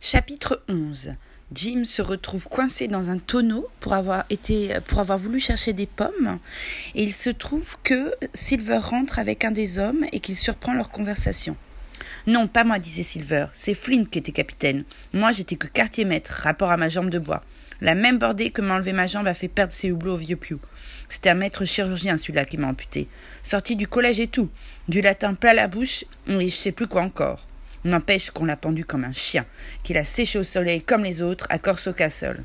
Chapitre 11 Jim se retrouve coincé dans un tonneau pour avoir, été, pour avoir voulu chercher des pommes et il se trouve que Silver rentre avec un des hommes et qu'il surprend leur conversation. Non, pas moi, disait Silver, c'est Flint qui était capitaine. Moi, j'étais que quartier-maître, rapport à ma jambe de bois. La même bordée que m'a enlevé ma jambe a fait perdre ses hublots au vieux Pew. C'était un maître chirurgien, celui-là, qui m'a amputé. Sorti du collège et tout. Du latin plein la bouche, et je sais plus quoi encore. N'empêche qu'on l'a pendu comme un chien, qu'il a séché au soleil comme les autres à Corso Castle.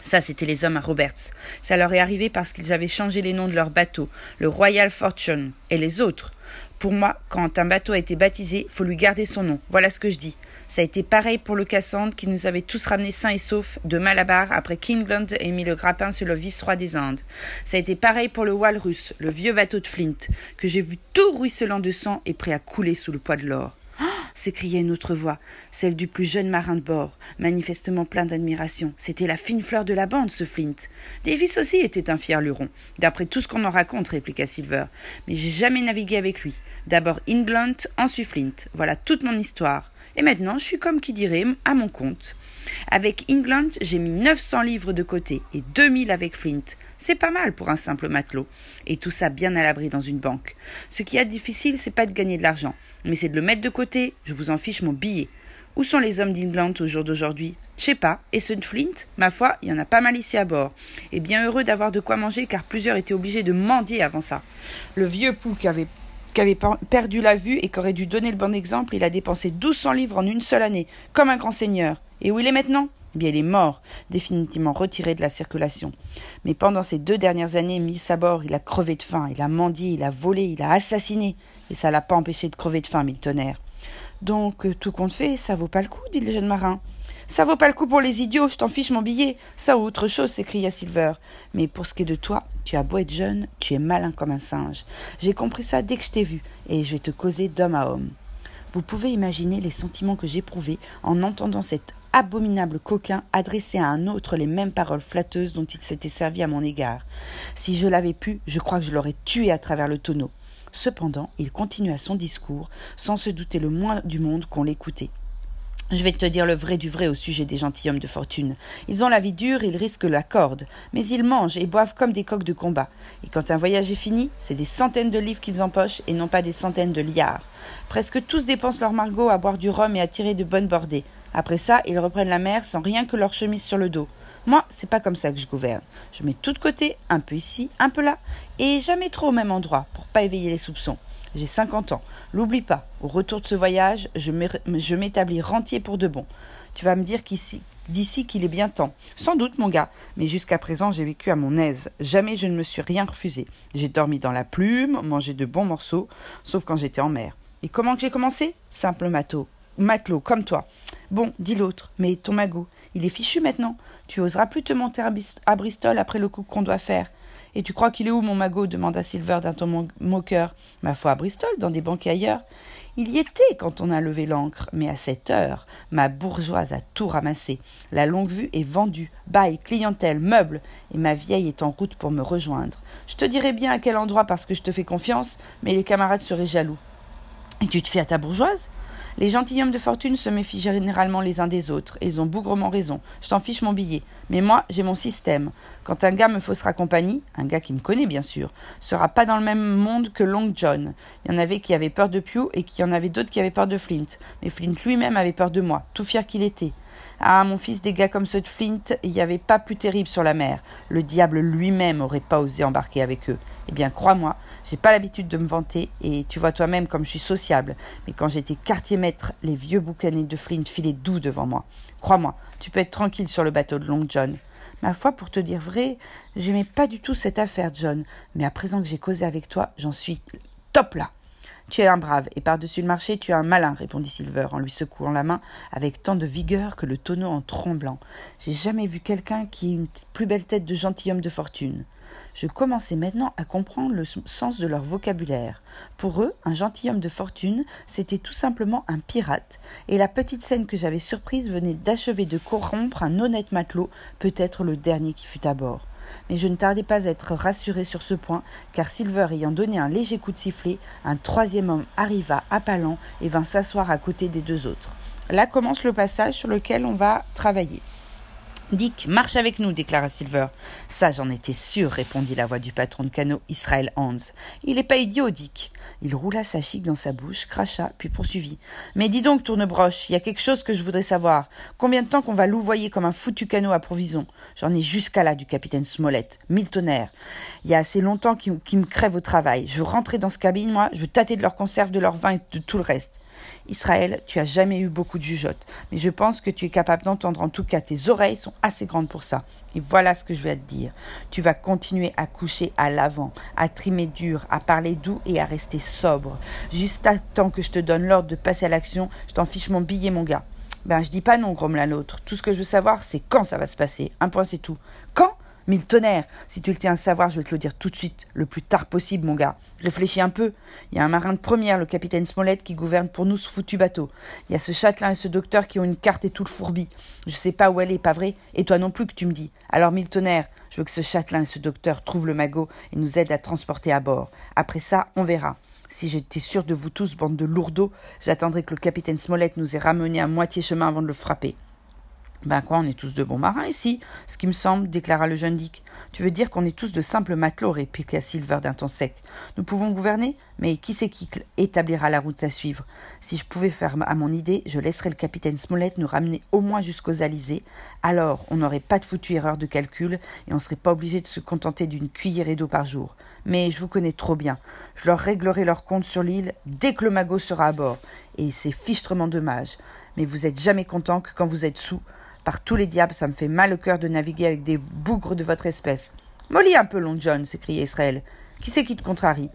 Ça, c'était les hommes à Roberts. Ça leur est arrivé parce qu'ils avaient changé les noms de leur bateau, le Royal Fortune, et les autres. Pour moi, quand un bateau a été baptisé, faut lui garder son nom. Voilà ce que je dis. Ça a été pareil pour le Cassandre qui nous avait tous ramenés sains et saufs de Malabar après qu'England ait mis le grappin sur le vice-roi des Indes. Ça a été pareil pour le Walrus, le vieux bateau de Flint, que j'ai vu tout ruisselant de sang et prêt à couler sous le poids de l'or. S'écriait une autre voix, celle du plus jeune marin de bord, manifestement plein d'admiration. C'était la fine fleur de la bande, ce Flint. Davis aussi était un fier luron, d'après tout ce qu'on en raconte, répliqua Silver. Mais j'ai jamais navigué avec lui. D'abord England, ensuite Flint. Voilà toute mon histoire. Et maintenant, je suis comme qui dirait à mon compte. Avec England, j'ai mis 900 livres de côté et 2000 avec Flint. C'est pas mal pour un simple matelot. Et tout ça bien à l'abri dans une banque. Ce qui est difficile, c'est pas de gagner de l'argent, mais c'est de le mettre de côté. Je vous en fiche mon billet. Où sont les hommes d'England au jour d'aujourd'hui? Je sais pas. Et ceux de Flint? Ma foi, il y en a pas mal ici à bord. Et bien heureux d'avoir de quoi manger car plusieurs étaient obligés de mendier avant ça. Le vieux pou qui avait qui avait perdu la vue et qui aurait dû donner le bon exemple, il a dépensé 1200 livres en une seule année, comme un grand seigneur. Et où il est maintenant? Eh bien, il est mort, définitivement retiré de la circulation. Mais pendant ces deux dernières années, mis à bord, il a crevé de faim, il a mendié, il a volé, il a assassiné. Et ça l'a pas empêché de crever de faim, mille tonnerres. Donc, euh, tout compte fait, ça vaut pas le coup, dit le jeune marin. Ça vaut pas le coup pour les idiots, je t'en fiche mon billet. Ça ou autre chose, s'écria Silver. Mais pour ce qui est de toi, tu as beau être jeune, tu es malin comme un singe. J'ai compris ça dès que je t'ai vu, et je vais te causer d'homme à homme. Vous pouvez imaginer les sentiments que j'éprouvais en entendant cet abominable coquin adresser à un autre les mêmes paroles flatteuses dont il s'était servi à mon égard. Si je l'avais pu, je crois que je l'aurais tué à travers le tonneau. Cependant, il continua son discours, sans se douter le moins du monde qu'on l'écoutait. Je vais te dire le vrai du vrai au sujet des gentilshommes de fortune. Ils ont la vie dure, ils risquent la corde, mais ils mangent et boivent comme des coqs de combat. Et quand un voyage est fini, c'est des centaines de livres qu'ils empochent et non pas des centaines de liards. Presque tous dépensent leur margot à boire du rhum et à tirer de bonnes bordées. Après ça, ils reprennent la mer sans rien que leur chemise sur le dos. Moi, c'est pas comme ça que je gouverne. Je mets tout de côté, un peu ici, un peu là, et jamais trop au même endroit, pour pas éveiller les soupçons. J'ai cinquante ans. L'oublie pas. Au retour de ce voyage, je m'établis rentier pour de bon. Tu vas me dire qu'ici, d'ici qu'il est bien temps. Sans doute, mon gars. Mais jusqu'à présent, j'ai vécu à mon aise. Jamais je ne me suis rien refusé. J'ai dormi dans la plume, mangé de bons morceaux, sauf quand j'étais en mer. Et comment que j'ai commencé? Simple matelot. Matelot, comme toi. Bon, dit l'autre, mais ton magot, il est fichu maintenant. Tu oseras plus te monter à Bristol après le coup qu'on doit faire. Et tu crois qu'il est où, mon magot demanda Silver d'un ton moqueur. Ma foi, à Bristol, dans des banquets ailleurs. Il y était quand on a levé l'ancre, mais à cette heure, ma bourgeoise a tout ramassé. La longue vue est vendue, bail, clientèle, meubles, et ma vieille est en route pour me rejoindre. Je te dirai bien à quel endroit parce que je te fais confiance, mais les camarades seraient jaloux. Et tu te fais à ta bourgeoise? Les gentilshommes de fortune se méfient généralement les uns des autres, et ils ont bougrement raison. Je t'en fiche mon billet. Mais moi, j'ai mon système. Quand un gars me faussera compagnie, un gars qui me connaît bien sûr, sera pas dans le même monde que Long John. Il y en avait qui avaient peur de Pew et qui y en avait d'autres qui avaient peur de Flint. Mais Flint lui-même avait peur de moi, tout fier qu'il était. Ah, mon fils, des gars comme ceux de Flint, il n'y avait pas plus terrible sur la mer. Le diable lui-même aurait pas osé embarquer avec eux. Eh bien, crois-moi, j'ai pas l'habitude de me vanter, et tu vois toi-même comme je suis sociable. Mais quand j'étais quartier-maître, les vieux boucanets de Flint filaient doux devant moi. Crois-moi, tu peux être tranquille sur le bateau de Long John. Ma foi, pour te dire vrai, j'aimais pas du tout cette affaire, John. Mais à présent que j'ai causé avec toi, j'en suis top là. Tu es un brave, et par-dessus le marché, tu es un malin, répondit Silver en lui secouant la main avec tant de vigueur que le tonneau en tremblant. J'ai jamais vu quelqu'un qui ait une plus belle tête de gentilhomme de fortune. Je commençais maintenant à comprendre le sens de leur vocabulaire. Pour eux, un gentilhomme de fortune, c'était tout simplement un pirate, et la petite scène que j'avais surprise venait d'achever de corrompre un honnête matelot, peut-être le dernier qui fut à bord. Mais je ne tardais pas à être rassuré sur ce point, car Silver ayant donné un léger coup de sifflet, un troisième homme arriva à pas et vint s'asseoir à côté des deux autres. Là commence le passage sur lequel on va travailler. Dick, marche avec nous, déclara Silver. Ça, j'en étais sûr, répondit la voix du patron de canot, Israël Hans. Il n'est pas idiot, Dick. Il roula sa chic dans sa bouche, cracha, puis poursuivit. Mais dis donc, tournebroche, il y a quelque chose que je voudrais savoir. Combien de temps qu'on va louvoyer comme un foutu canot à provision? J'en ai jusqu'à là du capitaine Smollett. Mille tonnerres. Il y a assez longtemps qu'ils me crèvent au travail. Je veux rentrer dans ce cabine, moi, je veux tâter de leur conserve, de leur vin et de tout le reste. Israël, tu as jamais eu beaucoup de jugeote, mais je pense que tu es capable d'entendre en tout cas tes oreilles sont assez grandes pour ça. Et voilà ce que je vais te dire. Tu vas continuer à coucher à l'avant, à trimer dur, à parler doux et à rester sobre. Juste à temps que je te donne l'ordre de passer à l'action, je t'en fiche mon billet, mon gars. Ben, je dis pas non, grommela l'autre. Tout ce que je veux savoir, c'est quand ça va se passer. Un point, c'est tout. Quand Mille tonnerres Si tu le tiens à savoir, je vais te le dire tout de suite, le plus tard possible, mon gars. Réfléchis un peu. Il y a un marin de première, le capitaine Smollett, qui gouverne pour nous ce foutu bateau. Il y a ce châtelain et ce docteur qui ont une carte et tout le fourbi. Je sais pas où elle est, pas vrai? Et toi non plus que tu me dis. Alors, mille tonnerres, je veux que ce châtelain et ce docteur trouvent le magot et nous aident à transporter à bord. Après ça, on verra. Si j'étais sûr de vous tous, bande de lourdeaux, j'attendrai que le capitaine Smollett nous ait ramené à moitié chemin avant de le frapper. Ben quoi, on est tous de bons marins ici, ce qui me semble, déclara le jeune Dick. Tu veux dire qu'on est tous de simples matelots, répliqua Silver d'un ton sec. Nous pouvons gouverner, mais qui c'est qui établira la route à suivre? Si je pouvais faire à mon idée, je laisserais le capitaine Smollett nous ramener au moins jusqu'aux Alizés. Alors, on n'aurait pas de foutue erreur de calcul et on serait pas obligé de se contenter d'une cuillerée d'eau par jour. Mais je vous connais trop bien. Je leur réglerai leur compte sur l'île dès que le magot sera à bord. Et c'est fichtrement dommage. Mais vous êtes jamais content que quand vous êtes sous, par tous les diables, ça me fait mal au cœur de naviguer avec des bougres de votre espèce. Molly un peu, long John, s'écria Israël. Qui c'est qui te contrarie?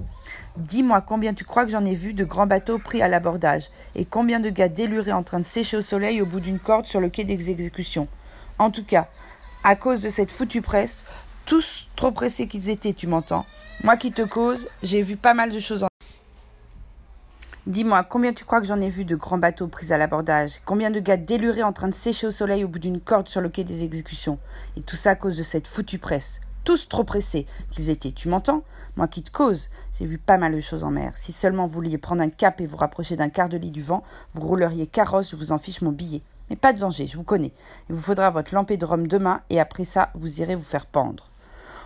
Dis-moi combien tu crois que j'en ai vu de grands bateaux pris à l'abordage, et combien de gars délurés en train de sécher au soleil au bout d'une corde sur le quai des exécutions. En tout cas, à cause de cette foutue presse, tous trop pressés qu'ils étaient, tu m'entends? Moi qui te cause, j'ai vu pas mal de choses en Dis-moi, combien tu crois que j'en ai vu de grands bateaux pris à l'abordage? Combien de gars délurés en train de sécher au soleil au bout d'une corde sur le quai des exécutions? Et tout ça à cause de cette foutue presse. Tous trop pressés qu'ils étaient, tu m'entends? Moi qui te cause, j'ai vu pas mal de choses en mer. Si seulement vous vouliez prendre un cap et vous rapprocher d'un quart de lit du vent, vous rouleriez carrosse, je vous en fiche mon billet. Mais pas de danger, je vous connais. Il vous faudra votre lampée de rhum demain, et après ça, vous irez vous faire pendre.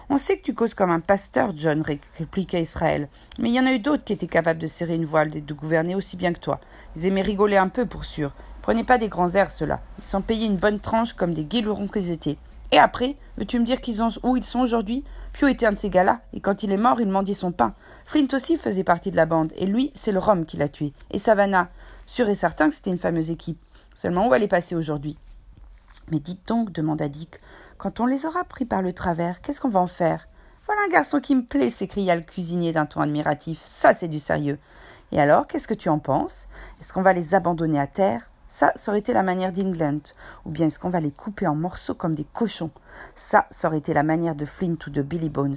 On sait que tu causes comme un pasteur, John, répliqua Israël. Mais il y en a eu d'autres qui étaient capables de serrer une voile et de gouverner aussi bien que toi. Ils aimaient rigoler un peu, pour sûr. Prenez pas des grands airs, ceux-là. Ils sont payés une bonne tranche comme des guélerons qu'ils étaient. Et après, veux-tu me dire où ils sont aujourd'hui? Pio était un de ces gars-là, et quand il est mort, il mendiait son pain. Flint aussi faisait partie de la bande, et lui, c'est le Rhum qui l'a tué. Et Savannah, sûr et certain que c'était une fameuse équipe. Seulement où elle est passée aujourd'hui? Mais dites donc, demanda Dick, quand on les aura pris par le travers, qu'est-ce qu'on va en faire? Voilà un garçon qui me plaît, s'écria le cuisinier d'un ton admiratif. Ça, c'est du sérieux. Et alors, qu'est-ce que tu en penses? Est-ce qu'on va les abandonner à terre? Ça, ça aurait été la manière d'England. Ou bien est-ce qu'on va les couper en morceaux comme des cochons? Ça, ça aurait été la manière de Flint ou de Billy Bones.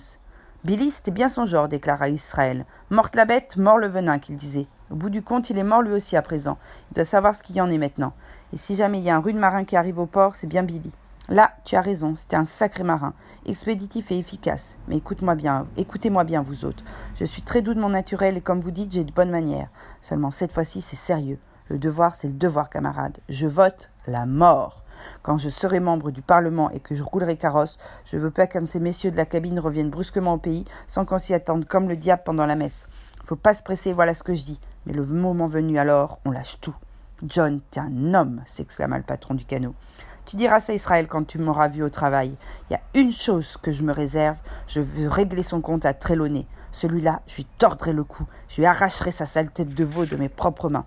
Billy, c'était bien son genre, déclara Israël. Morte la bête, mort le venin, qu'il disait. Au bout du compte, il est mort lui aussi à présent. Il doit savoir ce qu'il y en est maintenant. Et si jamais il y a un rude marin qui arrive au port, c'est bien Billy. Là, tu as raison, c'était un sacré marin, expéditif et efficace. Mais écoute-moi bien, écoutez-moi bien, vous autres. Je suis très doux de mon naturel et comme vous dites, j'ai de bonnes manières. Seulement cette fois-ci, c'est sérieux. Le devoir, c'est le devoir, camarade. Je vote la mort. Quand je serai membre du Parlement et que je roulerai carrosse, je ne veux pas qu'un de ces messieurs de la cabine reviennent brusquement au pays sans qu'on s'y attende comme le diable pendant la messe. Faut pas se presser, voilà ce que je dis. Mais le moment venu alors, on lâche tout. John, t'es un homme, s'exclama le patron du canot. Tu diras ça Israël quand tu m'auras vu au travail. Il y a une chose que je me réserve, je veux régler son compte à Trelawney. Celui-là, je lui tordrai le cou, je lui arracherai sa sale tête de veau de mes propres mains.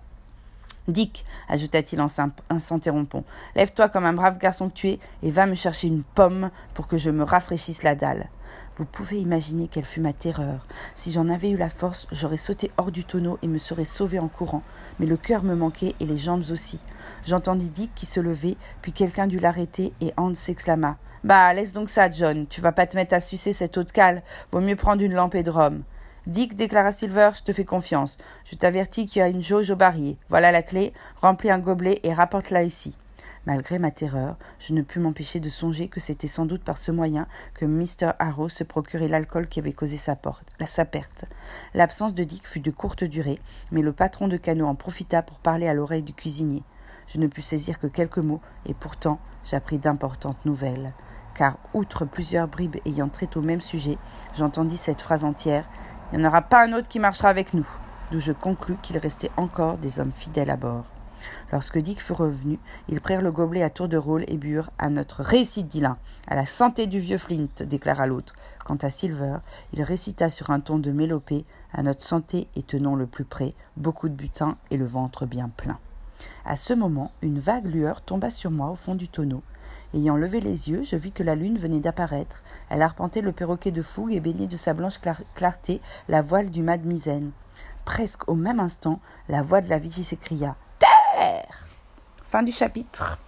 Dick, ajouta-t-il en s'interrompant, lève-toi comme un brave garçon que tu es et va me chercher une pomme pour que je me rafraîchisse la dalle. Vous pouvez imaginer quelle fut ma terreur. Si j'en avais eu la force, j'aurais sauté hors du tonneau et me serais sauvé en courant. Mais le cœur me manquait et les jambes aussi. J'entendis Dick qui se levait, puis quelqu'un dut l'arrêter et Hans s'exclama. Bah, laisse donc ça, John. Tu vas pas te mettre à sucer cette eau de cale. Vaut mieux prendre une lampe de rhum. Dick, déclara Silver, je te fais confiance. Je t'avertis qu'il y a une jauge au baril. Voilà la clé. Remplis un gobelet et rapporte-la ici. Malgré ma terreur, je ne pus m'empêcher de songer que c'était sans doute par ce moyen que Mr. Harrow se procurait l'alcool qui avait causé sa, sa perte. L'absence de Dick fut de courte durée, mais le patron de canot en profita pour parler à l'oreille du cuisinier. Je ne pus saisir que quelques mots, et pourtant j'appris d'importantes nouvelles. Car, outre plusieurs bribes ayant trait au même sujet, j'entendis cette phrase entière Il n'y en aura pas un autre qui marchera avec nous, d'où je conclus qu'il restait encore des hommes fidèles à bord. Lorsque Dick fut revenu, ils prirent le gobelet à tour de rôle et burent à notre réussite, dit l'un. À la santé du vieux Flint, déclara l'autre. Quant à Silver, il récita sur un ton de mélopée À notre santé et tenons le plus près, beaucoup de butin et le ventre bien plein. À ce moment, une vague lueur tomba sur moi au fond du tonneau. Ayant levé les yeux, je vis que la lune venait d'apparaître. Elle arpentait le perroquet de fougue et baignait de sa blanche clarté la voile du mât de misaine. Presque au même instant, la voix de la vigie s'écria Fin du chapitre.